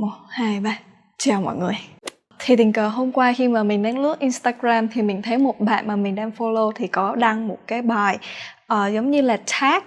một hai ba. Chào mọi người. Thì tình cờ hôm qua khi mà mình đang lướt Instagram thì mình thấy một bạn mà mình đang follow thì có đăng một cái bài uh, giống như là tag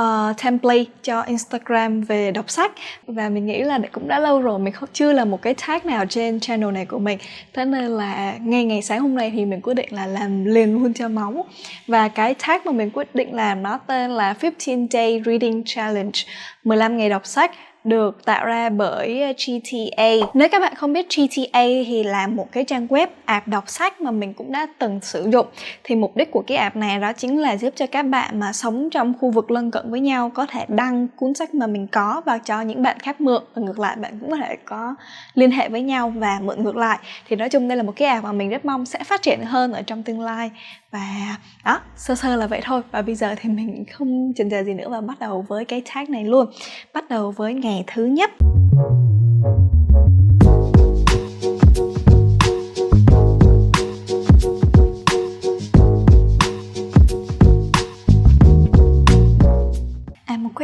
uh, template cho Instagram về đọc sách. Và mình nghĩ là cũng đã lâu rồi mình không chưa là một cái tag nào trên channel này của mình. Thế nên là ngay ngày sáng hôm nay thì mình quyết định là làm liền luôn cho máu. Và cái tag mà mình quyết định làm nó tên là 15 day reading challenge 15 ngày đọc sách được tạo ra bởi ờ, GTA. Nếu các bạn không biết GTA thì là một cái trang web app đọc sách mà mình cũng đã từng sử dụng. Thì mục đích của cái app này đó chính là giúp cho các bạn mà sống trong khu vực lân cận với nhau có thể đăng cuốn sách mà mình có và cho những bạn khác mượn và ngược lại, bạn cũng có thể có liên hệ với nhau và mượn ngược lại. Thì nói chung đây là một cái app mà mình rất mong sẽ phát triển hơn ở trong tương lai và, đó, sơ sơ là vậy thôi. Và bây giờ thì mình không chần chờ gì nữa và bắt đầu với cái tag này luôn. Bắt đầu với ngày thứ nhất.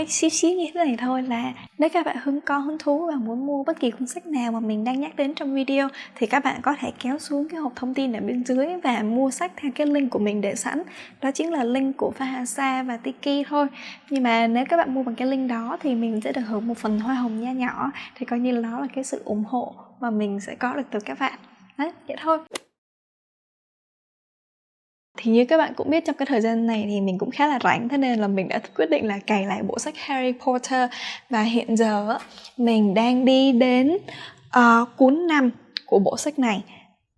Xíu xíu như thế này thôi là nếu các bạn hứng con hứng thú và muốn mua bất kỳ cuốn sách nào mà mình đang nhắc đến trong video thì các bạn có thể kéo xuống cái hộp thông tin ở bên dưới và mua sách theo cái link của mình để sẵn. Đó chính là link của Fahasa và Tiki thôi. Nhưng mà nếu các bạn mua bằng cái link đó thì mình sẽ được hưởng một phần hoa hồng nha nhỏ. Thì coi như là đó là cái sự ủng hộ mà mình sẽ có được từ các bạn. Đấy, vậy thôi thì như các bạn cũng biết trong cái thời gian này thì mình cũng khá là rảnh thế nên là mình đã quyết định là cày lại bộ sách Harry Potter. Và hiện giờ mình đang đi đến uh, cuốn năm của bộ sách này.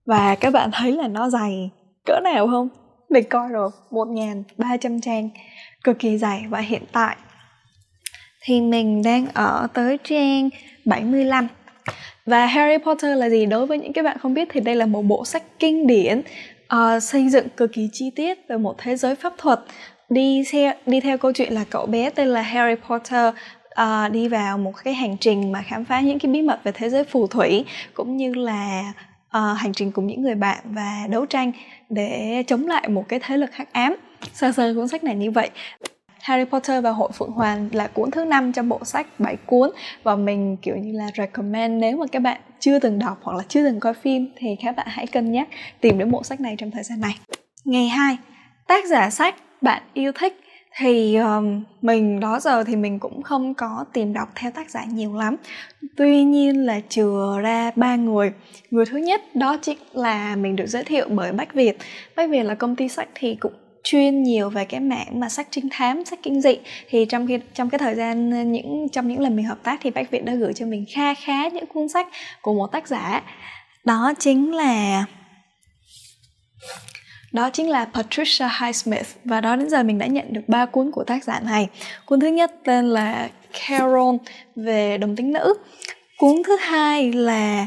Và các bạn thấy là nó dày cỡ nào không? Mình coi rồi 1.300 trang cực kỳ dày. Và hiện tại thì mình đang ở tới trang 75 và Harry Potter là gì? Đối với những cái bạn không biết thì đây là một bộ sách kinh điển uh, xây dựng cực kỳ chi tiết về một thế giới pháp thuật. Đi theo đi theo câu chuyện là cậu bé tên là Harry Potter uh, đi vào một cái hành trình mà khám phá những cái bí mật về thế giới phù thủy cũng như là uh, hành trình cùng những người bạn và đấu tranh để chống lại một cái thế lực hắc ám. Sơ sơ cuốn sách này như vậy. Harry Potter và Hội Phượng Hoàng là cuốn thứ năm trong bộ sách 7 cuốn. Và mình kiểu như là recommend nếu mà các bạn chưa từng đọc hoặc là chưa từng coi phim thì các bạn hãy cân nhắc tìm đến bộ sách này trong thời gian này. Ngày 2, tác giả sách bạn yêu thích. Thì um, mình đó giờ thì mình cũng không có tìm đọc theo tác giả nhiều lắm. Tuy nhiên là chừa ra ba người. Người thứ nhất đó chính là mình được giới thiệu bởi bách việt. Bách việt là công ty sách thì cũng chuyên nhiều về cái mảng mà sách trinh thám, sách kinh dị. Thì trong khi, trong cái thời gian ờ, những, trong những lần mình hợp tác thì bách việt đã gửi cho mình kha khá những cuốn sách của một tác giả. Đó chính là, đó chính là Patricia Highsmith. Và đó đến giờ mình đã nhận được ba cuốn của tác giả này. Cuốn thứ nhất tên là Carol về đồng tính nữ. Cuốn thứ hai là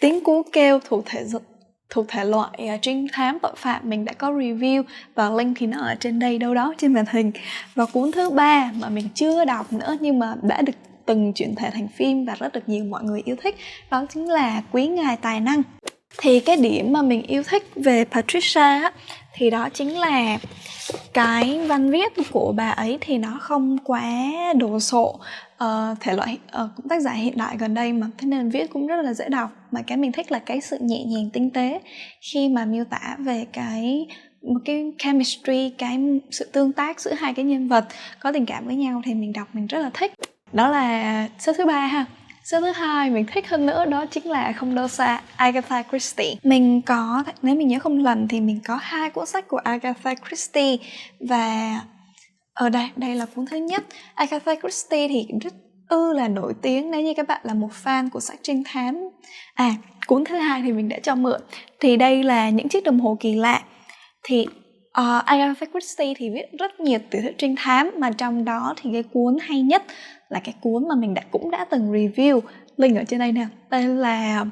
tiếng cú kêu thuộc thể thuộc thể loại uh, trinh thám tội phạm mình đã có review và link thì nó ở trên đây đâu đó trên màn hình. Và cuốn thứ ba mà mình chưa đọc nữa nhưng mà đã được từng chuyển thể thành phim và rất được nhiều mọi người yêu thích đó chính là quý ngài tài năng. Thì cái điểm mà mình yêu thích về Patricia á, thì đó chính là cái văn viết của bà ấy thì nó không quá đồ sộ uh, thể loại uh, cũng tác giả hiện đại gần đây mà thế nên viết cũng rất là dễ đọc. Mà cái mình thích là cái sự nhẹ nhàng tinh tế. Khi mà miêu tả về cái một cái chemistry cái sự tương tác giữa hai cái nhân vật có tình cảm với nhau thì mình đọc mình rất là thích. Đó là số thứ ba ha. Số thứ hai mình thích hơn nữa đó chính là không đâu xa Agatha Christie. Mình có nếu mình nhớ không lầm thì mình có hai cuốn sách của Agatha Christie và ở đây đây là cuốn thứ nhất. Agatha Christie thì rất ư là nổi tiếng nếu như các bạn là một fan của sách trinh thám. À cuốn thứ hai thì mình đã cho mượn. Thì đây là những chiếc đồng hồ kỳ lạ. Thì uh, Agatha Christie thì viết rất nhiều tiểu thuyết trinh thám mà trong đó thì cái cuốn hay nhất là cái cuốn mà mình đã cũng đã từng review. Link ở trên đây nè tên là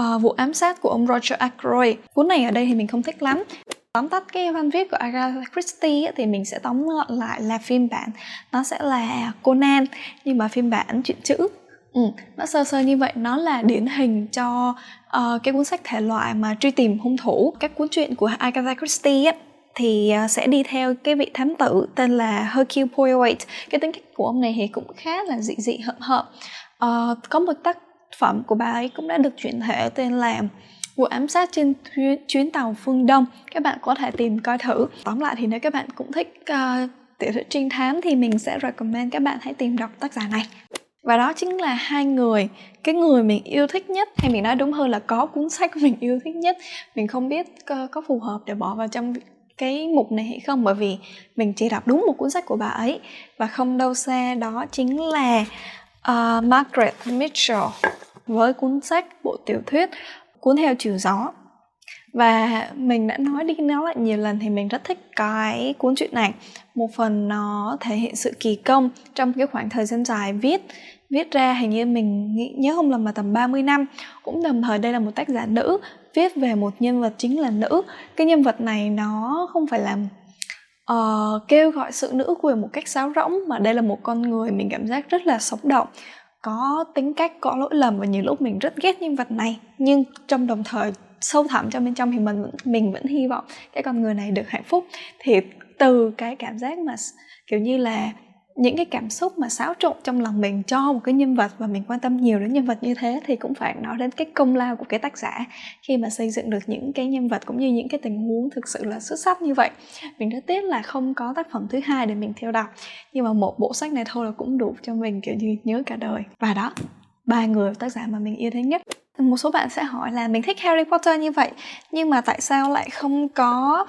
uh, vụ ám sát của ông Roger Ackroyd cuốn này ở đây thì mình không thích lắm. Tóm tắt cái văn viết của Agatha Christie thì mình sẽ tóm gọn lại là phiên bản. Nó sẽ là Conan nhưng mà phiên bản truyện chữ. Ừ, nó sơ sơ như vậy. Nó là điển hình cho uh, cái cuốn sách thể loại mà truy tìm hung thủ. Các cuốn truyện của Agatha Christie ấy, thì uh, sẽ đi theo cái vị thám tử tên là Hercule Poirot. Cái tính cách của ông này thì cũng khá là dị dị hợm hợm. Uh, có một tác phẩm của bà ấy cũng đã được chuyển thể tên là vụ ám sát trên chuyến, chuyến tàu phương Đông. Các bạn có thể tìm coi thử. Tóm lại thì nếu các bạn cũng thích uh, tiểu thuyết trinh thám thì mình sẽ recommend các bạn hãy tìm đọc tác giả này. Và đó chính là hai người cái người mình yêu thích nhất hay mình nói đúng hơn là có cuốn sách mình yêu thích nhất. Mình không biết có, có phù hợp để bỏ vào trong cái mục này hay không bởi vì mình chỉ đọc đúng một cuốn sách của bà ấy. Và không đâu xa đó chính là uh, Margaret Mitchell với cuốn sách bộ tiểu thuyết cuốn theo chiều gió. Và mình đã nói đi nói lại nhiều lần thì mình rất thích cái cuốn truyện này. Một phần nó thể hiện sự kỳ công trong cái khoảng thời gian dài viết. Viết ra hình như mình nghĩ, nhớ không lầm là tầm 30 năm. Cũng đồng thời đây là một tác giả nữ viết về một nhân vật chính là nữ. Cái nhân vật này nó không phải là uh, kêu gọi sự nữ quyền một cách sáo rỗng mà đây là một con người mình cảm giác rất là sống động có tính cách có lỗi lầm và nhiều lúc mình rất ghét nhân vật này. Nhưng trong đồng thời sâu thẳm trong bên trong thì mình mình vẫn hy vọng cái con người này được hạnh phúc. Thì từ cái cảm giác mà kiểu như là những cái cảm xúc mà xáo trộn trong lòng mình cho một cái nhân vật và mình quan tâm nhiều đến nhân vật như thế thì cũng phải nói đến cái công lao của cái tác giả khi mà xây dựng được những cái nhân vật cũng như những cái tình huống thực sự là xuất sắc như vậy. Mình rất tiếc là không có tác phẩm thứ hai để mình theo đọc nhưng mà một bộ sách này thôi là cũng đủ cho mình kiểu như nhớ cả đời. Và đó ba người tác giả mà mình yêu thích nhất. Một số bạn sẽ hỏi là mình thích Harry Potter như vậy nhưng mà tại sao lại không có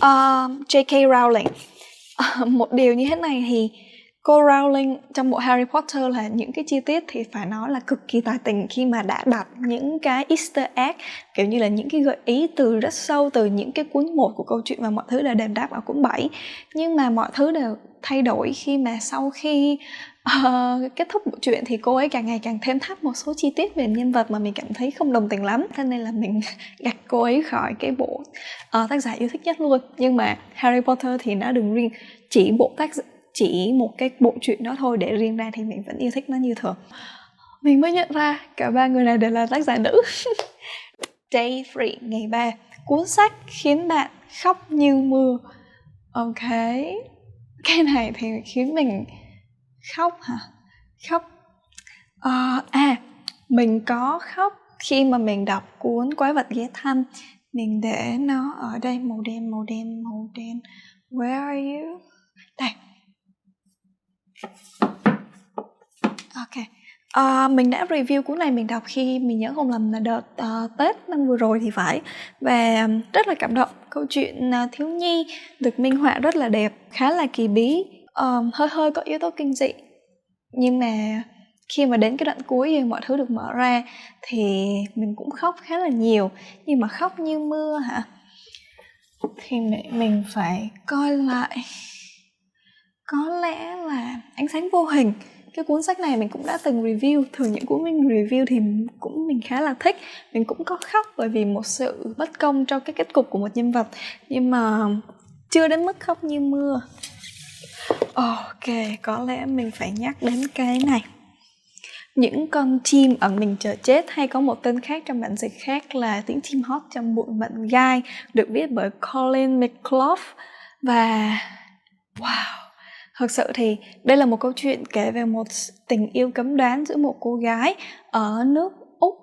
ờ, uh, J.K. Rowling? Uh, một điều như thế này thì cô Rowling trong bộ Harry Potter là những cái chi tiết thì phải nói là cực kỳ tài tình khi mà đã đặt những cái Easter egg kiểu như là những cái gợi ý từ rất sâu từ những cái cuốn một của câu chuyện và mọi thứ đều đền đáp ở cuốn 7 nhưng mà mọi thứ đều thay đổi khi mà sau khi uh, kết thúc bộ truyện thì cô ấy càng ngày càng thêm thắt một số chi tiết về nhân vật mà mình cảm thấy không đồng tình lắm. Thế nên là mình gạch cô ấy khỏi cái bộ uh, tác giả yêu thích nhất luôn. Nhưng mà Harry Potter thì nó đừng riêng chỉ bộ tác chỉ một cái bộ truyện đó thôi để riêng ra thì mình vẫn yêu thích nó như thường. Mình mới nhận ra cả ba người này đều là tác giả nữ. Day 3, ngày 3 cuốn sách khiến bạn khóc như mưa. Ok. Cái này thì khiến mình khóc hả? Khóc. À, à mình có khóc khi mà mình đọc cuốn quái vật ghé thăm. Mình để nó ở đây màu đen màu đen màu đen. Where are you? Đây. Ok. À, mình đã review cuốn này mình đọc khi mình nhớ không lầm là đợt uh, Tết năm vừa rồi thì phải. Và rất là cảm động. Câu chuyện uh, thiếu nhi được minh họa rất là đẹp khá là kỳ bí um, hơi hơi có yếu tố kinh dị. Nhưng mà khi mà đến cái đoạn cuối thì mọi thứ được mở ra thì mình cũng khóc khá là nhiều. Nhưng mà khóc như mưa hả? Thì mình phải coi lại. Có lẽ là ánh sáng vô hình. Cái cuốn sách này mình cũng đã từng review. Thường những cuốn mình review thì cũng mình khá là thích. Mình cũng có khóc bởi vì một sự bất công trong cái kết cục của một nhân vật. Nhưng mà chưa đến mức khóc như mưa ok có lẽ mình phải nhắc đến cái này. Những con chim ở mình chờ chết hay có một tên khác trong bản dịch khác là tiếng chim hót trong bụi mận gai được viết bởi Colin McClough và wow thật sự thì đây là một câu chuyện kể về một tình yêu cấm đoán giữa một cô gái ở nước úc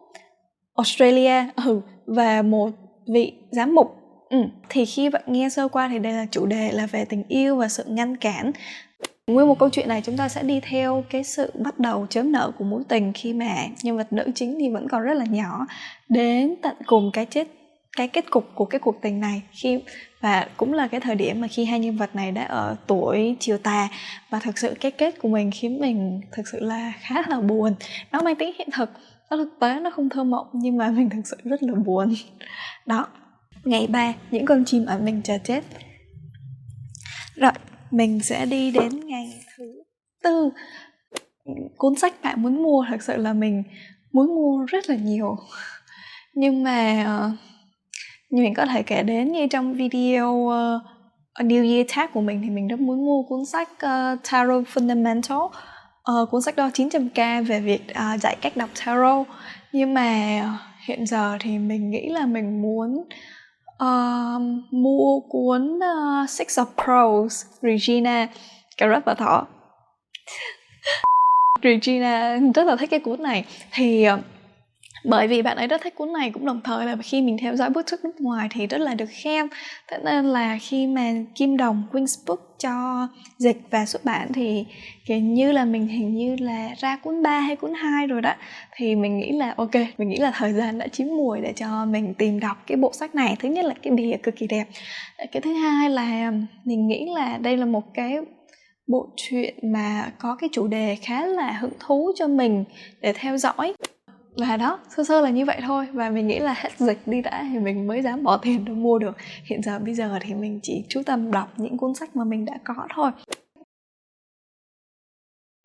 australia ừ, và một vị giám mục ừ. thì khi bạn nghe sơ qua thì đây là chủ đề là về tình yêu và sự ngăn cản. Nguyên một câu chuyện này chúng ta sẽ đi theo cái sự bắt đầu chớm nở của mối tình khi mà nhân vật nữ chính thì vẫn còn rất là nhỏ, đến tận cùng cái chết, cái kết cục của cái cuộc tình này khi, và cũng là cái thời điểm mà khi hai nhân vật này đã ở tuổi chiều tà. Và thực sự cái kết của mình khiến mình thực sự là khá là buồn. Nó mang tính hiện thực, nó thực tế, nó không thơ mộng, nhưng mà mình thực sự rất là buồn. Đó ngày ba những con chim ở mình chờ chết. Rồi mình sẽ đi đến ngày thứ tư. Cuốn sách bạn muốn mua thật sự là mình muốn mua rất là nhiều. Nhưng mà ờ, như mình có thể kể đến như trong video uh, New Year tag của mình thì mình rất muốn mua cuốn sách uh, Tarot Fundamental. Uh, cuốn sách đó 900k về việc uh, dạy cách đọc tarot. Nhưng mà hiện giờ thì mình nghĩ là mình muốn uh, mua cuốn uh, Six of Pros Regina cà rốt và thỏ. Regina rất là thích cái cuốn này. Thì ờ, bởi vì bạn ấy rất thích cuốn này cũng đồng thời là khi mình theo dõi bước trước nước ngoài thì rất là được khen. Thế nên là khi mà Kim Đồng Queen's Book cho dịch và xuất bản thì kiểu như là mình hình như là ra cuốn 3 hay cuốn 2 rồi đó. Thì mình nghĩ là ok, mình nghĩ là thời gian đã chín mùi để cho mình tìm đọc cái bộ sách này. Thứ nhất là cái bìa cực kỳ đẹp. Ờ, cái thứ hai là mình nghĩ là đây là một cái bộ truyện mà có cái chủ đề khá là hứng thú cho mình để theo dõi và đó, sơ sơ là như vậy thôi. Và mình nghĩ là hết dịch đi đã thì mình mới dám bỏ tiền để mua được. Hiện giờ bây giờ thì mình chỉ chú tâm đọc những cuốn sách mà mình đã có thôi.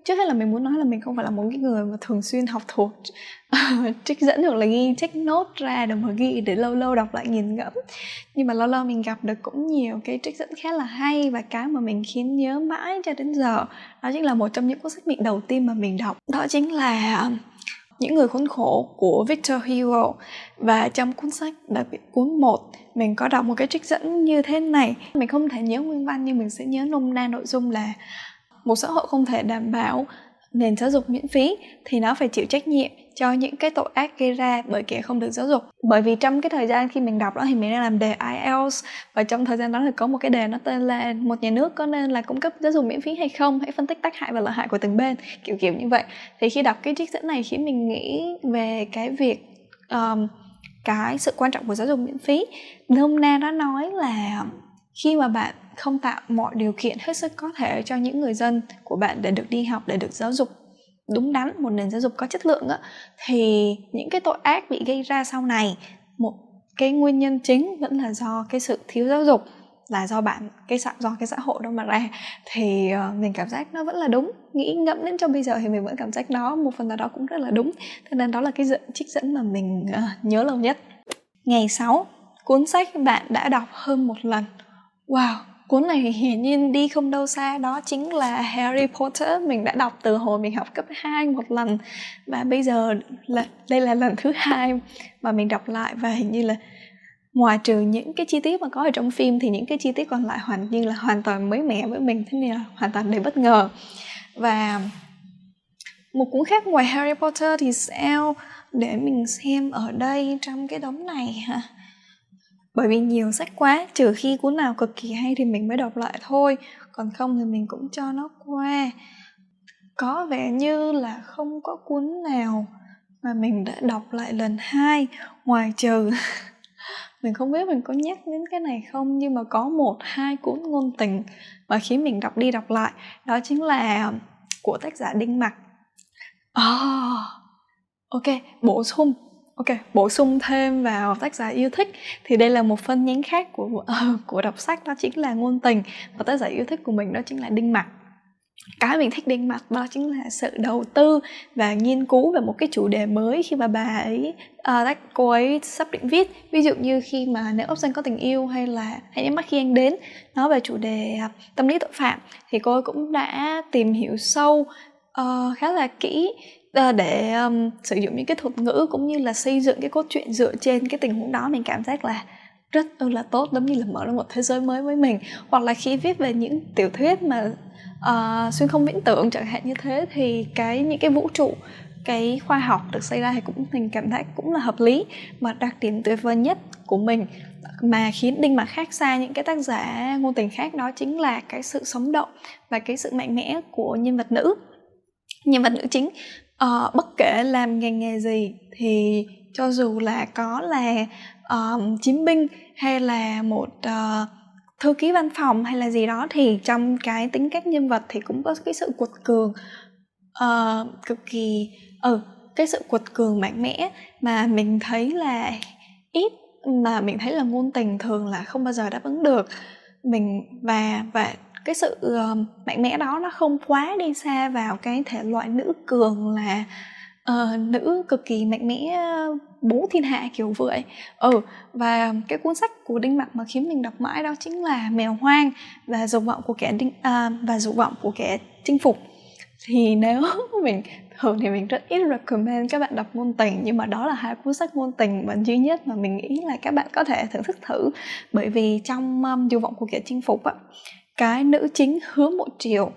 Trước hết là mình muốn nói là mình không phải là một cái người mà thường xuyên học thuộc. Trích dẫn hoặc là ghi check nốt ra để mà ghi để lâu lâu đọc lại nhìn ngẫm. Nhưng mà lâu lâu mình gặp được cũng nhiều cái trích dẫn khá là hay và cái mà mình khiến nhớ mãi cho đến giờ. Đó chính là một trong những cuốn sách miệng đầu tiên mà mình đọc. Đó chính là những người khốn khổ của Victor Hugo. Và trong cuốn sách đặc biệt cuốn 1 mình có đọc một cái trích dẫn như thế này. Mình không thể nhớ nguyên văn, nhưng mình sẽ nhớ nôm na nội dung là một xã hội không thể đảm bảo nền giáo dục miễn phí thì nó phải chịu trách nhiệm cho những cái tội ác gây ra bởi kẻ không được giáo dục. Bởi vì trong cái thời gian khi mình đọc đó thì mình đang làm đề IELTS và trong thời gian đó thì có một cái đề nó tên là một nhà nước có nên là cung cấp giáo dục miễn phí hay không? Hãy phân tích tác hại và lợi hại của từng bên. Kiểu kiểu như vậy. Thì khi đọc cái trích dẫn này khiến mình nghĩ về cái việc um, cái sự quan trọng của giáo dục miễn phí. Nôm na đã nói là khi mà bạn không tạo mọi điều kiện hết sức có thể cho những người dân của bạn để được đi học để được giáo dục đúng đắn một nền giáo dục có chất lượng á thì những cái tội ác bị gây ra sau này một cái nguyên nhân chính vẫn là do cái sự thiếu giáo dục là do bạn cái xã do cái xã hội đâu mà ra. Thì uh, mình cảm giác nó vẫn là đúng. Nghĩ ngẫm đến cho bây giờ thì mình vẫn cảm giác đó một phần nào đó cũng rất là đúng. Thế nên đó là cái dẫn, trích dẫn mà mình uh, nhớ lâu nhất. Ngày 6 cuốn sách bạn đã đọc hơn một lần. Wow! Cuốn này hiển nhiên đi không đâu xa, đó chính là Harry Potter. Mình đã đọc từ hồi mình học cấp 2 một lần, và bây giờ là, đây là lần thứ hai mà mình đọc lại, và hình như là ngoài trừ những cái chi tiết mà có ở trong phim thì những cái chi tiết còn lại hoàn như là hoàn toàn mới mẻ với mình, thế nên là hoàn toàn đầy bất ngờ. Và một cuốn khác ngoài Harry Potter thì sao? Để mình xem ở đây trong cái đống này hả bởi vì nhiều sách quá trừ khi cuốn nào cực kỳ hay thì mình mới đọc lại thôi. Còn không thì mình cũng cho nó qua. Có vẻ như là không có cuốn nào mà mình đã đọc lại lần hai ngoài trừ mình không biết mình có nhắc đến cái này không nhưng mà có một hai cuốn ngôn tình mà khiến mình đọc đi đọc lại. Đó chính là của tác giả đinh mặc oh, ờ, ok bổ sung ok bổ sung thêm vào tác giả yêu thích. Thì đây là một phân nhánh khác của uh, của đọc sách đó chính là ngôn tình. Và tác giả yêu thích của mình đó chính là đinh mặc cái mình thích đinh mặc đó chính là sự đầu tư và nghiên cứu về một cái chủ đề mới khi mà bà ấy uh, cô ấy sắp định viết. Ví dụ như khi mà nếu ốc danh có tình yêu hay là hãy nhắm mắt khi anh đến nói về chủ đề uh, tâm lý tội phạm. Thì cô ấy cũng đã tìm hiểu sâu uh, khá là kỹ Ờ, để um, sử dụng những cái thuật ngữ cũng như là xây dựng cái cốt truyện dựa trên cái tình huống đó mình cảm giác là rất là tốt giống như là mở ra một thế giới mới với mình. Hoặc là khi viết về những tiểu thuyết mà uh, xuyên không viễn tưởng chẳng hạn như thế thì cái những cái vũ trụ cái khoa học được xây ra thì cũng mình cảm thấy cũng là hợp lý mà đặc điểm tuyệt vời nhất của mình. Mà khiến đinh mà khác xa những cái tác giả ngôn tình khác đó chính là cái sự sống động và cái sự mạnh mẽ của nhân vật nữ. Nhân vật nữ chính uh, bất kể làm ngành nghề gì thì cho dù là có là uh, chiến binh hay là một uh, thư ký văn phòng hay là gì đó thì trong cái tính cách nhân vật thì cũng có cái sự quật cường. Uh, cực kỳ ừ cái sự quật cường mạnh mẽ mà mình thấy là ít mà mình thấy là ngôn tình thường là không bao giờ đáp ứng được. Mình và và cái sự uh, mạnh mẽ đó nó không quá đi xa vào cái thể loại nữ cường là uh, nữ cực kỳ mạnh mẽ ờ, bố thiên hạ kiểu vậy. Ừ và cái cuốn sách của đinh mặc mà khiến mình đọc mãi đó chính là mèo hoang và dục vọng của kẻ đinh uh, và dục vọng của kẻ chinh phục. Thì nếu mình thường thì mình rất ít recommend các bạn đọc ngôn tình nhưng mà đó là hai cuốn sách ngôn tình mà duy nhất mà mình nghĩ là các bạn có thể thưởng thức thử. Bởi vì trong um, dục vọng của kẻ chinh phục á cái nữ chính hứa một chiều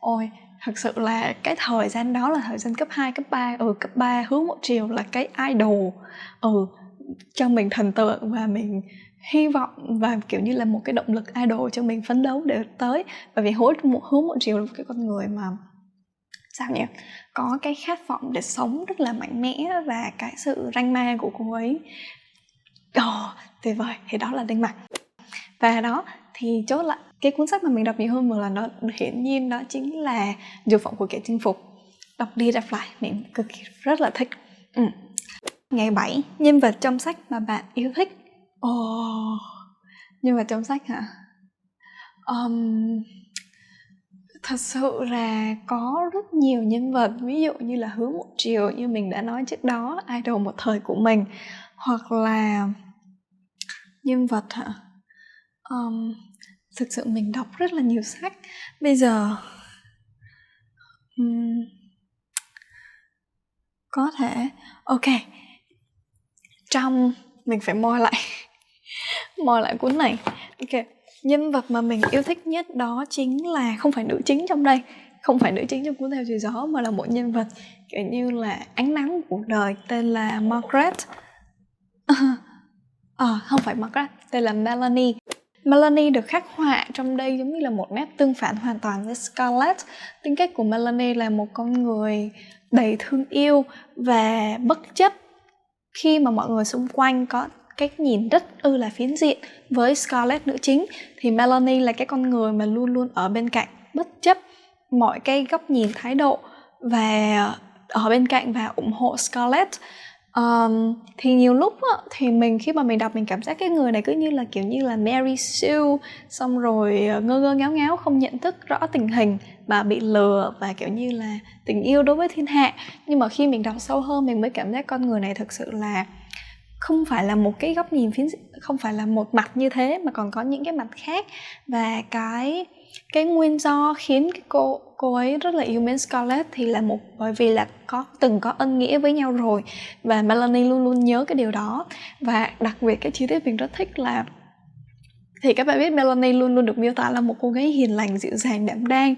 ôi thật sự là cái thời gian đó là thời gian cấp 2, cấp 3 ừ cấp 3 hướng một chiều là cái idol. Ừ cho mình thần tượng và mình hy vọng và kiểu như là một cái động lực idol cho mình phấn đấu để tới. Bởi vì hứa một hướng một chiều là một cái con người mà sao nhỉ? Có cái khát vọng để sống rất là mạnh mẽ và cái sự ranh ma của cô ấy. Ồ, oh, tuyệt vời, thì đó là Đinh mặt. Và đó, thì chốt lại Cái cuốn sách mà mình đọc nhiều hơn một lần nó Hiển nhiên đó chính là Dục vọng của kẻ chinh phục Đọc đi đọc lại, mình cực kỳ rất là thích ừ. Ngày 7, nhân vật trong sách mà bạn yêu thích Ồ, oh, nhân vật trong sách hả? Um, thật sự là có rất nhiều nhân vật ví dụ như là hứa một chiều như mình đã nói trước đó idol một thời của mình hoặc là nhân vật hả um, thực sự mình đọc rất là nhiều sách. Bây giờ um, có thể ok trong mình phải moi lại moi lại cuốn này. Ok nhân vật mà mình yêu thích nhất đó chính là không phải nữ chính trong đây không phải nữ chính trong cuốn theo chiều gió mà là một nhân vật kiểu như là ánh nắng của cuộc đời tên là Margaret. À, không phải Margaret tên là Melanie. Melanie được khắc họa trong đây giống như là một nét tương phản hoàn toàn với Scarlett. Tính cách của Melanie là một con người đầy thương yêu và bất chấp khi mà mọi người xung quanh có cách nhìn rất ư là phiến diện với Scarlett nữ chính thì Melanie là cái con người mà luôn luôn ở bên cạnh, bất chấp mọi cái góc nhìn thái độ và ở bên cạnh và ủng hộ Scarlett um, thì nhiều lúc á, thì mình khi mà mình đọc mình cảm giác cái người này cứ như là kiểu như là Mary Sue xong rồi ờ, ngơ ngơ ngáo ngáo không nhận thức rõ tình hình và bị lừa và kiểu như là tình yêu đối với thiên hạ. Nhưng mà khi mình đọc sâu hơn mình mới cảm giác con người này thực sự là không phải là một cái góc nhìn phiến không phải là một mặt như thế mà còn có những cái mặt khác. Và cái cái nguyên do khiến cái cô cô ấy rất là yêu mến Scarlett thì là một, bởi vì là có, từng có ân nghĩa với nhau rồi. Và Melanie luôn luôn nhớ cái điều đó. Và đặc biệt cái chi tiết mình rất thích là, thì các bạn biết Melanie luôn luôn được miêu tả là một cô gái hiền lành, dịu dàng đảm đang.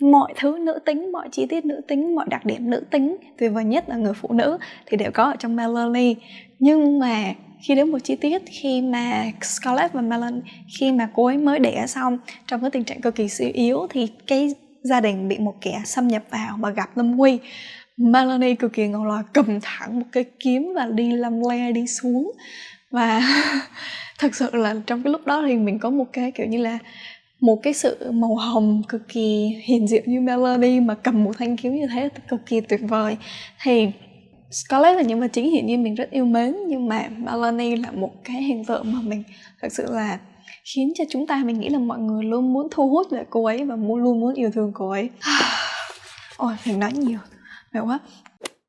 Mọi thứ nữ tính, mọi chi tiết nữ tính, mọi đặc điểm nữ tính, tuyệt vời nhất là người phụ nữ, thì đều có ở trong Melanie. Nhưng mà khi đến một chi tiết khi mà Scarlett và Melanie khi mà cô ấy mới đẻ xong, trong cái tình trạng cực kỳ suy yếu, thì cái gia đình bị một kẻ xâm nhập vào và gặp lâm nguy Melanie cực kỳ ngầu lòi cầm thẳng một cái kiếm và đi lăm le, đi xuống. Và thật sự là trong cái lúc đó thì mình có một cái kiểu như là một cái sự màu hồng cực kỳ hiền diệu như Melody mà cầm một thanh kiếm như thế, cực kỳ tuyệt vời. Thì Scarlett là những vật chính hiện nhiên mình rất yêu mến, nhưng mà Melanie là một cái hiện tượng mà mình thật sự là khiến cho chúng ta, mình nghĩ là mọi người luôn muốn thu hút về cô ấy và muốn, luôn muốn yêu thương cô ấy. Ôi mình nói nhiều, mệt quá.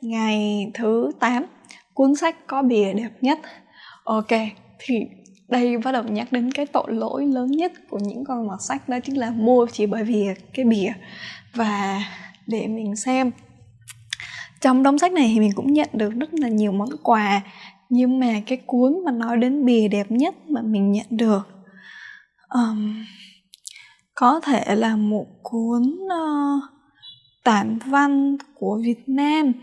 Ngày thứ 8 cuốn sách có bìa đẹp nhất. Ok, thì đây bắt đầu nhắc đến cái tội lỗi lớn nhất của những con mọt sách, đó chính là mua chỉ bởi vì cái bìa. Và để mình xem, trong đống sách này thì mình cũng nhận được rất là nhiều món quà, nhưng mà cái cuốn mà nói đến bìa đẹp nhất mà mình nhận được um, có thể là một cuốn uh, tản văn của Việt Nam.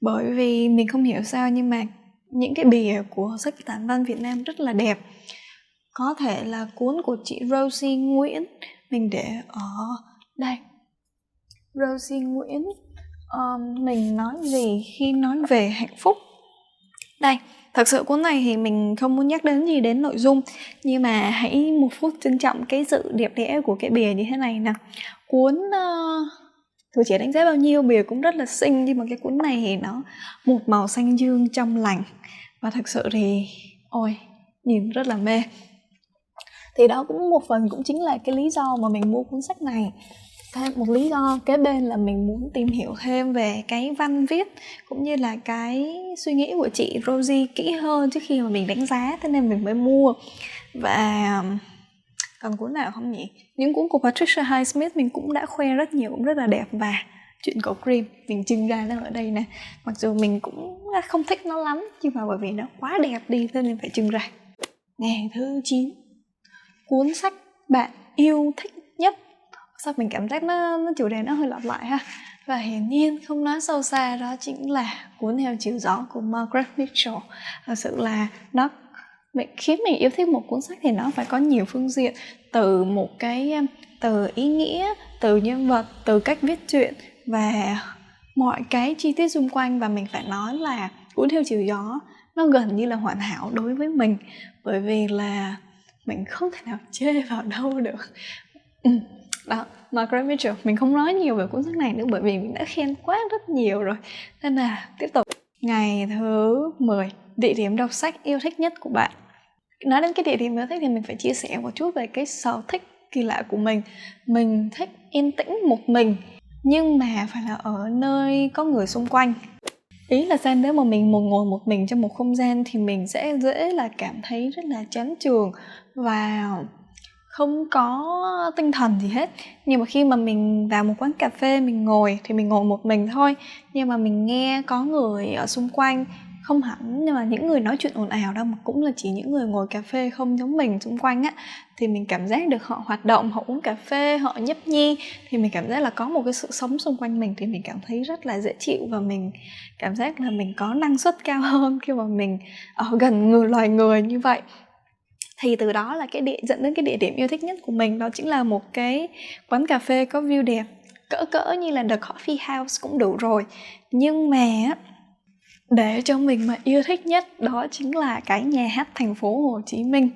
Bởi vì mình không hiểu sao nhưng mà những cái bìa của sách tản văn Việt Nam rất là đẹp. Có thể là cuốn của chị Rosie Nguyễn. Mình để ở đây. Rosie Nguyễn um, mình nói gì khi nói về hạnh phúc? Đây thật sự cuốn này thì mình không muốn nhắc đến gì đến nội dung. Nhưng mà hãy một phút trân trọng cái sự đẹp đẽ của cái bìa như thế này nè cuốn uh, Tôi chỉ đánh giá bao nhiêu bìa cũng rất là xinh nhưng mà cái cuốn này thì nó một màu xanh dương trong lành. Và thật sự thì ôi nhìn rất là mê. Thì đó cũng một phần cũng chính là cái lý do mà mình mua cuốn sách này thêm một lý do kế bên là mình muốn tìm hiểu thêm về cái văn viết cũng như là cái suy nghĩ của chị Rosie kỹ hơn trước khi mà mình đánh giá, thế nên mình mới mua. Và um, còn cuốn nào không nhỉ? Những cuốn của Patricia Highsmith mình cũng đã khoe rất nhiều, cũng rất là đẹp. Và chuyện cổ cream mình trưng ra nó ở đây nè. Mặc dù mình cũng không thích nó lắm, nhưng mà bởi vì nó quá đẹp đi nên phải trưng ra ngày thứ 9 cuốn sách bạn yêu thích nhất sao mình cảm giác nó, nó chủ đề nó hơi lặp lại ha? Và hiển nhiên không nói sâu xa đó chính là cuốn theo chiều gió của Margaret Mitchell. Thật sự là nó mình khiến mình yêu thích một cuốn sách thì nó phải có nhiều phương diện từ một cái um, từ ý nghĩa từ nhân vật từ cách viết truyện và mọi cái chi tiết xung quanh. Và mình phải nói là cuốn theo chiều gió nó gần như là hoàn hảo đối với mình bởi vì là mình không thể nào chê vào đâu được. Ừ, đó Margaret Mitchell mình không nói nhiều về cuốn sách này nữa bởi vì mình đã khen quá rất nhiều rồi. Nên là tiếp tục. Ngày thứ 10 địa điểm đọc sách yêu thích nhất của bạn. Nói đến cái địa điểm yêu thích thì mình phải chia sẻ một chút về cái sở thích kỳ lạ của mình. Mình thích yên tĩnh một mình, nhưng mà phải là ở nơi có người xung quanh. Ý là sao? Nếu mà mình một ngồi một mình trong một không gian thì mình sẽ dễ là cảm thấy rất là chán trường và không có tinh thần gì hết. Nhưng mà khi mà mình vào một quán cà phê, mình ngồi thì mình ngồi một mình thôi. Nhưng mà mình nghe có người ở xung quanh, không hẳn nhưng mà những người nói chuyện ồn ào đâu, mà cũng là chỉ những người ngồi cà phê không giống mình xung quanh á, thì mình cảm giác được họ hoạt động, họ uống cà phê, họ nhấp nhi thì mình cảm giác là có một cái sự sống xung quanh mình thì mình cảm thấy rất là dễ chịu và mình cảm giác là mình có năng suất cao hơn khi mà mình ở gần người, loài người như vậy thì từ đó là cái địa, dẫn đến cái địa điểm yêu thích nhất của mình, đó chính là một cái quán cà phê có view đẹp, cỡ cỡ như là The Coffee House cũng đủ rồi. Nhưng mà để cho mình mà yêu thích nhất đó chính là cái nhà hát thành phố Hồ Chí Minh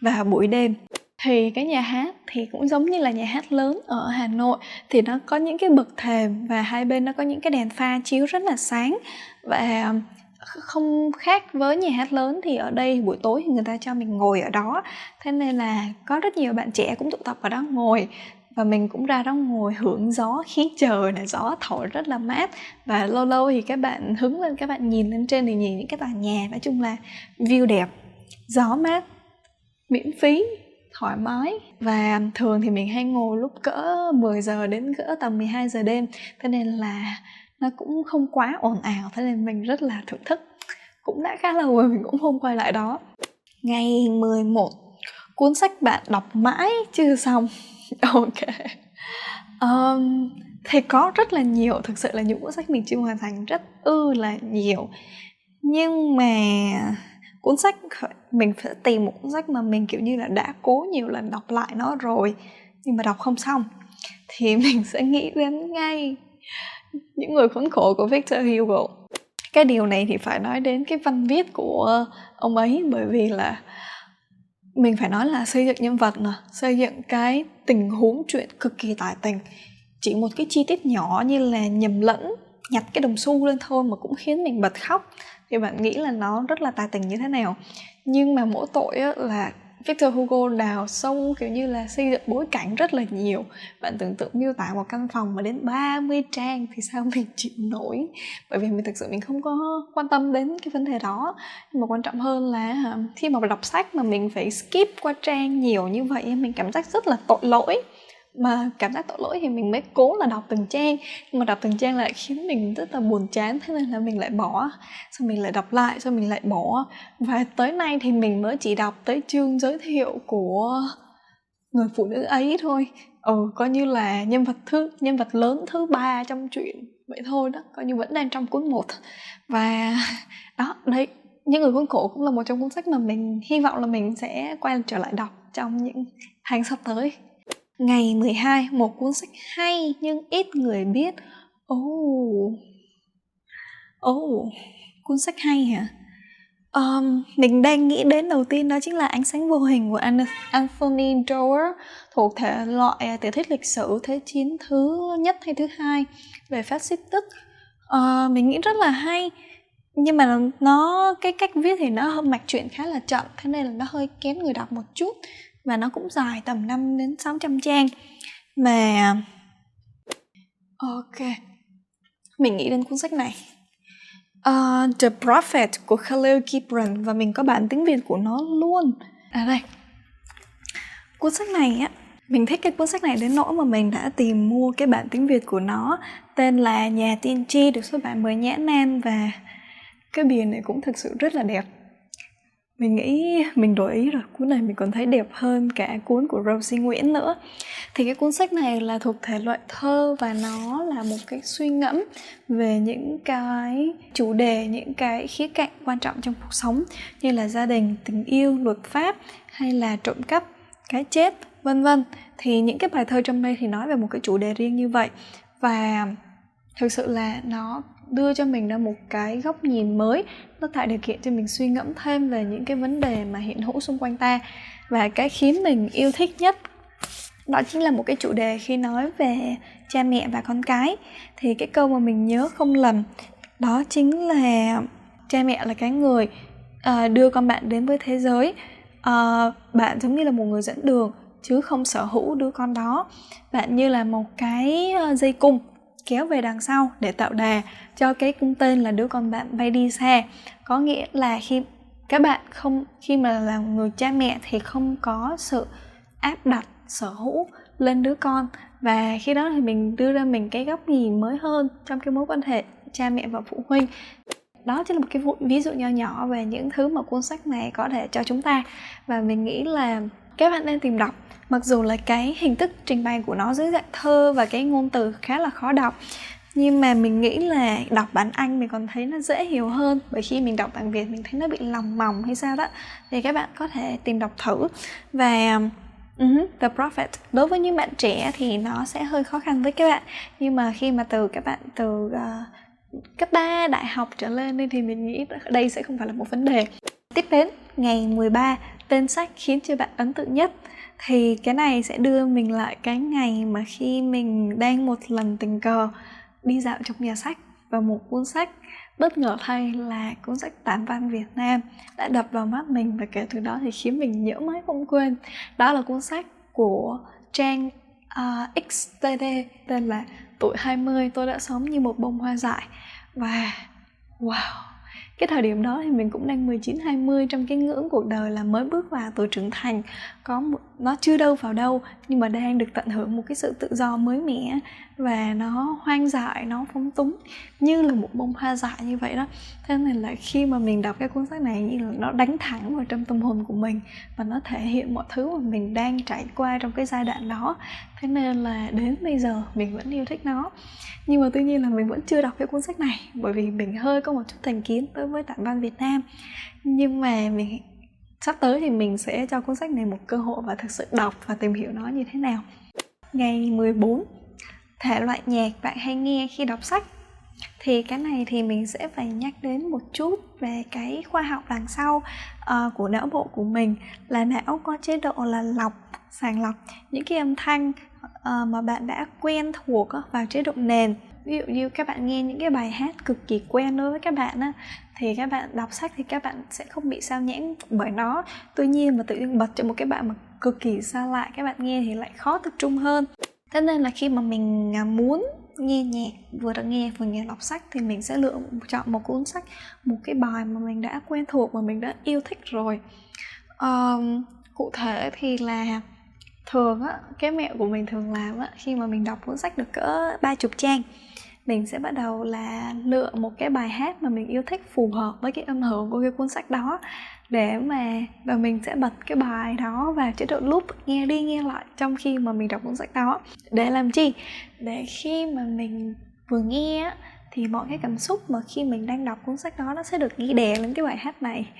vào buổi đêm. Thì cái nhà hát thì cũng giống như là nhà hát lớn ở Hà Nội, thì nó có những cái bậc thềm và hai bên nó có những cái đèn pha chiếu rất là sáng. Và không khác với nhà hát lớn thì ở đây buổi tối thì người ta cho mình ngồi ở đó. Thế nên là có rất nhiều bạn trẻ cũng tụ tập ở đó ngồi và mình cũng ra đó ngồi hưởng gió, khí trời này, gió thổi rất là mát. Và lâu lâu thì các bạn hứng lên, các bạn nhìn lên trên thì nhìn những cái tòa nhà, nói chung là view đẹp, gió mát, miễn phí, thoải mái. Và thường thì mình hay ngồi lúc cỡ 10 giờ đến cỡ tầm 12 giờ đêm. Thế nên là nó cũng không quá ồn ào thế nên mình rất là thưởng thức. Cũng đã khá lâu rồi mình cũng không quay lại đó. Ngày 11 cuốn sách bạn đọc mãi chưa xong. Ok. Um, thì có rất là nhiều thực sự là những cuốn sách mình chưa hoàn thành rất ư là nhiều. Nhưng mà cuốn sách mình phải tìm một cuốn sách mà mình kiểu như là đã cố nhiều lần đọc lại nó rồi nhưng mà đọc không xong thì mình sẽ nghĩ đến ngay những người khốn khổ của Victor Hugo. Cái điều này thì phải nói đến cái văn viết của ông ấy, bởi vì là mình phải nói là xây dựng nhân vật nè xây dựng cái tình huống chuyện cực kỳ tài tình. Chỉ một cái chi tiết nhỏ như là nhầm lẫn, nhặt cái đồng xu lên thôi mà cũng khiến mình bật khóc. Thì bạn nghĩ là nó rất là tài tình như thế nào? Nhưng mà mỗi tội là Victor Hugo đào sâu, kiểu như là xây dựng bối cảnh rất là nhiều. Bạn tưởng tượng miêu tả một căn phòng mà đến 30 trang thì sao mình chịu nổi? Bởi vì mình thực sự mình không có quan tâm đến cái vấn đề đó. Nhưng mà quan trọng hơn là khi mà đọc sách mà mình phải skip qua trang nhiều như vậy, Mình cảm giác rất là tội lỗi mà cảm giác tội lỗi thì mình mới cố là đọc từng trang. Nhưng mà đọc từng trang lại khiến mình rất là buồn chán, thế nên là mình lại bỏ. Xong mình lại đọc lại, xong mình lại bỏ. Và tới nay thì mình mới chỉ đọc tới chương giới thiệu của người phụ nữ ấy thôi. Ừ coi như là nhân vật thứ, nhân vật lớn thứ ba trong chuyện vậy thôi đó, coi như vẫn đang trong cuốn một. Và đó, đấy, những người khốn khổ cũng là một trong cuốn sách mà mình hy vọng là mình sẽ quay trở lại đọc trong những tháng sắp tới. Ngày 12, một cuốn sách hay nhưng ít người biết. Ồ, oh. ồ, oh. cuốn sách hay hả? Um, mình đang nghĩ đến đầu tiên đó chính là Ánh sáng vô hình của Anthony Doerr thuộc thể loại à, tiểu thuyết lịch sử thế chiến thứ nhất hay thứ hai về phát xít đức Uh, mình nghĩ rất là hay nhưng mà nó cái cách viết thì nó mạch truyện khá là chậm thế nên là nó hơi kém người đọc một chút và nó cũng dài tầm 5 đến 600 trang. Mà ok. Mình nghĩ đến cuốn sách này. Uh, The Prophet của Khalil Gibran. Và mình có bản tiếng Việt của nó luôn. À đây. Cuốn sách này á mình thích cái cuốn sách này đến nỗi mà mình đã tìm mua cái bản tiếng Việt của nó. Tên là Nhà Tiên Tri được xuất bản bởi Nhã Nam và cái bìa này cũng thực sự rất là đẹp mình nghĩ mình đổi ý rồi, cuốn này mình còn thấy đẹp hơn cả cuốn của Rosie Nguyễn nữa. Thì cái cuốn sách này là thuộc thể loại thơ và nó là một cái suy ngẫm về những cái chủ đề, những cái khía cạnh quan trọng trong cuộc sống như là gia đình, tình yêu, luật pháp hay là trộm cắp, cái chết, vân vân. Thì những cái bài thơ trong đây thì nói về một cái chủ đề riêng như vậy. Và thực sự là nó đưa cho mình ra một cái góc nhìn mới nó tạo điều kiện cho mình suy ngẫm thêm về những cái vấn đề mà hiện hữu xung quanh ta. Và cái khiến mình yêu thích nhất đó chính là một cái chủ đề khi nói về cha mẹ và con cái. Thì cái câu mà mình nhớ không lầm đó chính là cha mẹ là cái người uh, đưa con bạn đến với thế giới. Uh, bạn giống như là một người dẫn đường chứ không sở hữu đứa con đó. Bạn như là một cái ờ, dây cung kéo về đằng sau để tạo đà cho cái cung tên là đứa con bạn bay đi xa có nghĩa là khi các bạn không, khi mà là người cha mẹ thì không có sự áp đặt, sở hữu lên đứa con. Và khi đó thì mình đưa ra mình cái góc nhìn mới hơn trong cái mối quan hệ cha mẹ và phụ huynh. Đó chính là một cái ví dụ nho nhỏ về những thứ mà cuốn sách này có thể cho chúng ta. Và mình nghĩ là các bạn nên tìm đọc. Mặc dù là cái hình thức trình bày của nó dưới dạng thơ và cái ngôn từ khá là khó đọc nhưng mà mình nghĩ là đọc bản anh mình còn thấy nó dễ hiểu hơn. Bởi khi mình đọc bản việt mình thấy nó bị lòng mòng hay sao đó thì các bạn có thể tìm đọc thử. Và Uh-huh, The Prophet. Đối với những bạn trẻ thì nó sẽ hơi khó khăn với các bạn. Nhưng mà khi mà từ các bạn từ uh, cấp 3 đại học trở lên thì mình nghĩ đây sẽ không phải là một vấn đề. Tiếp đến ngày 13 tên sách khiến cho bạn ấn tượng nhất. Thì cái này sẽ đưa mình lại cái ngày mà khi mình đang một lần tình cờ đi dạo trong nhà sách và một cuốn sách bất ngờ thay là cuốn sách tản văn Việt Nam đã đập vào mắt mình và kể từ đó thì khiến mình nhớ mãi không quên. Đó là cuốn sách của Trang à, uh, XTD tên là tuổi 20 tôi đã sống như một bông hoa dại. Và wow cái thời điểm đó thì mình cũng đang 19 20 trong cái ngưỡng cuộc đời là mới bước vào tuổi trưởng thành. Có một, nó chưa đâu vào đâu, nhưng mà đang được tận hưởng một cái sự tự do mới mẻ và nó hoang dại, nó phóng túng, như là một bông hoa dại như vậy đó. Thế nên là khi mà mình đọc cái cuốn sách này, như là nó đánh thẳng vào trong tâm hồn của mình và nó thể hiện mọi thứ mà mình đang trải qua trong cái giai đoạn đó. Thế nên là đến bây giờ mình vẫn yêu thích nó. Nhưng mà tuy nhiên là mình vẫn chưa đọc cái cuốn sách này, bởi vì mình hơi có một chút thành kiến đối với tản văn Việt Nam. Nhưng mà mình sắp tới thì mình sẽ cho cuốn sách này một cơ hội và thực sự đọc và tìm hiểu nó như thế nào. Ngày 14 thể loại nhạc bạn hay nghe khi đọc sách. Thì cái này thì mình sẽ phải nhắc đến một chút về cái khoa học đằng sau uh, của não bộ của mình. Là não có chế độ là lọc sàng lọc. Những cái âm thanh uh, mà bạn đã quen thuộc uh, vào chế độ nền ví dụ như các bạn nghe những cái bài hát cực kỳ quen đối với các bạn á thì các bạn đọc sách thì các bạn sẽ không bị sao nhãng bởi nó. Tuy nhiên mà tự nhiên bật cho một cái bạn mà cực kỳ xa lạ các bạn nghe thì lại khó tập trung hơn. Thế nên là khi mà mình à, muốn nghe nhạc vừa được nghe vừa nghe đọc sách thì mình sẽ lựa chọn một cuốn sách một cái bài mà mình đã quen thuộc và mình đã yêu thích rồi. Um, cụ thể thì là thường á cái mẹo của mình thường làm á khi mà mình đọc cuốn sách được cỡ ba chục trang mình sẽ bắt đầu là lựa một cái bài hát mà mình yêu thích phù hợp với cái âm hưởng của cái cuốn sách đó. Để mà, và mình sẽ bật cái bài đó vào chế độ loop nghe đi nghe lại trong khi mà mình đọc cuốn sách đó. Để làm chi? Để khi mà mình vừa nghe thì mọi cái cảm xúc mà khi mình đang đọc cuốn sách đó nó sẽ được ghi đè lên cái bài hát này.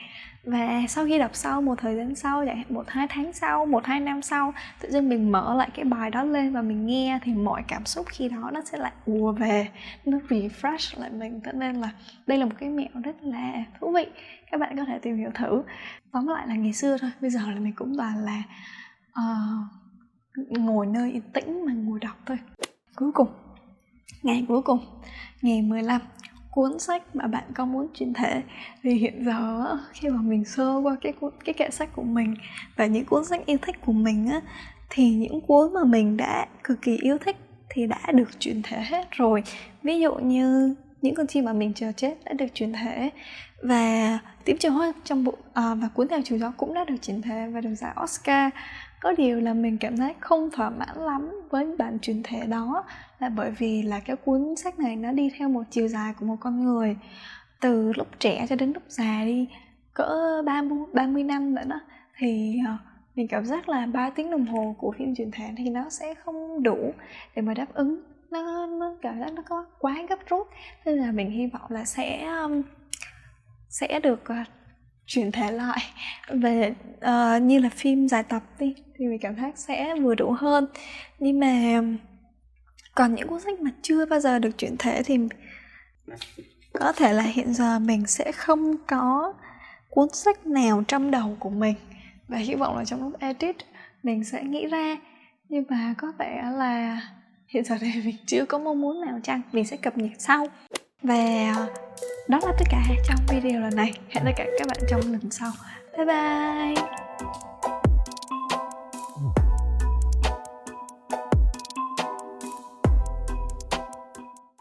Và sau khi đọc sau một thời gian sau chẳng hạn một hai tháng sau một hai năm sau tự dưng mình mở lại cái bài đó lên và mình nghe thì mọi cảm xúc khi đó nó sẽ lại ùa về nó refresh lại mình. Cho nên là đây là một cái mẹo rất là thú vị. Các bạn có thể tìm hiểu thử. Tóm lại là ngày xưa thôi bây giờ là mình cũng toàn là uh, ngồi nơi yên tĩnh mà ngồi đọc thôi. Cuối cùng ngày cuối cùng ngày 15 cuốn sách mà bạn có muốn chuyển thể. Thì hiện giờ khi mà mình sơ qua cái cái kệ sách của mình và những cuốn sách yêu thích của mình á thì những cuốn mà mình đã cực kỳ yêu thích thì đã được chuyển thể hết rồi. Ví dụ như những con chim mà mình chờ chết đã được chuyển thể và tím chiều hoa trong bộ à, và cuốn theo chiều gió cũng đã được chuyển thể và được giải Oscar có điều là mình cảm thấy không thỏa mãn lắm với bản truyền thể đó là bởi vì là cái cuốn sách này nó đi theo một chiều dài của một con người. Từ lúc trẻ cho đến lúc già đi cỡ 30, 30 năm nữa đó thì ờ, mình cảm giác là 3 tiếng đồng hồ của phim truyền thể thì nó sẽ không đủ để mà đáp ứng. Nó nó cảm giác nó có quá gấp rút nên là mình hy vọng là sẽ sẽ được ờ, chuyển thể lại về uh, như là phim dài tập đi thì mình cảm giác sẽ vừa đủ hơn. Nhưng mà còn những cuốn sách mà chưa bao giờ được chuyển thể thì có thể là hiện giờ mình sẽ không có cuốn sách nào trong đầu của mình. Và hy vọng là trong lúc edit mình sẽ nghĩ ra. Nhưng mà có vẻ là hiện giờ thì mình chưa có mong muốn nào chăng? Mình sẽ cập nhật sau và ờ, đó là tất cả trong video lần này. Hẹn tất cả các bạn trong lần sau. Bye bye!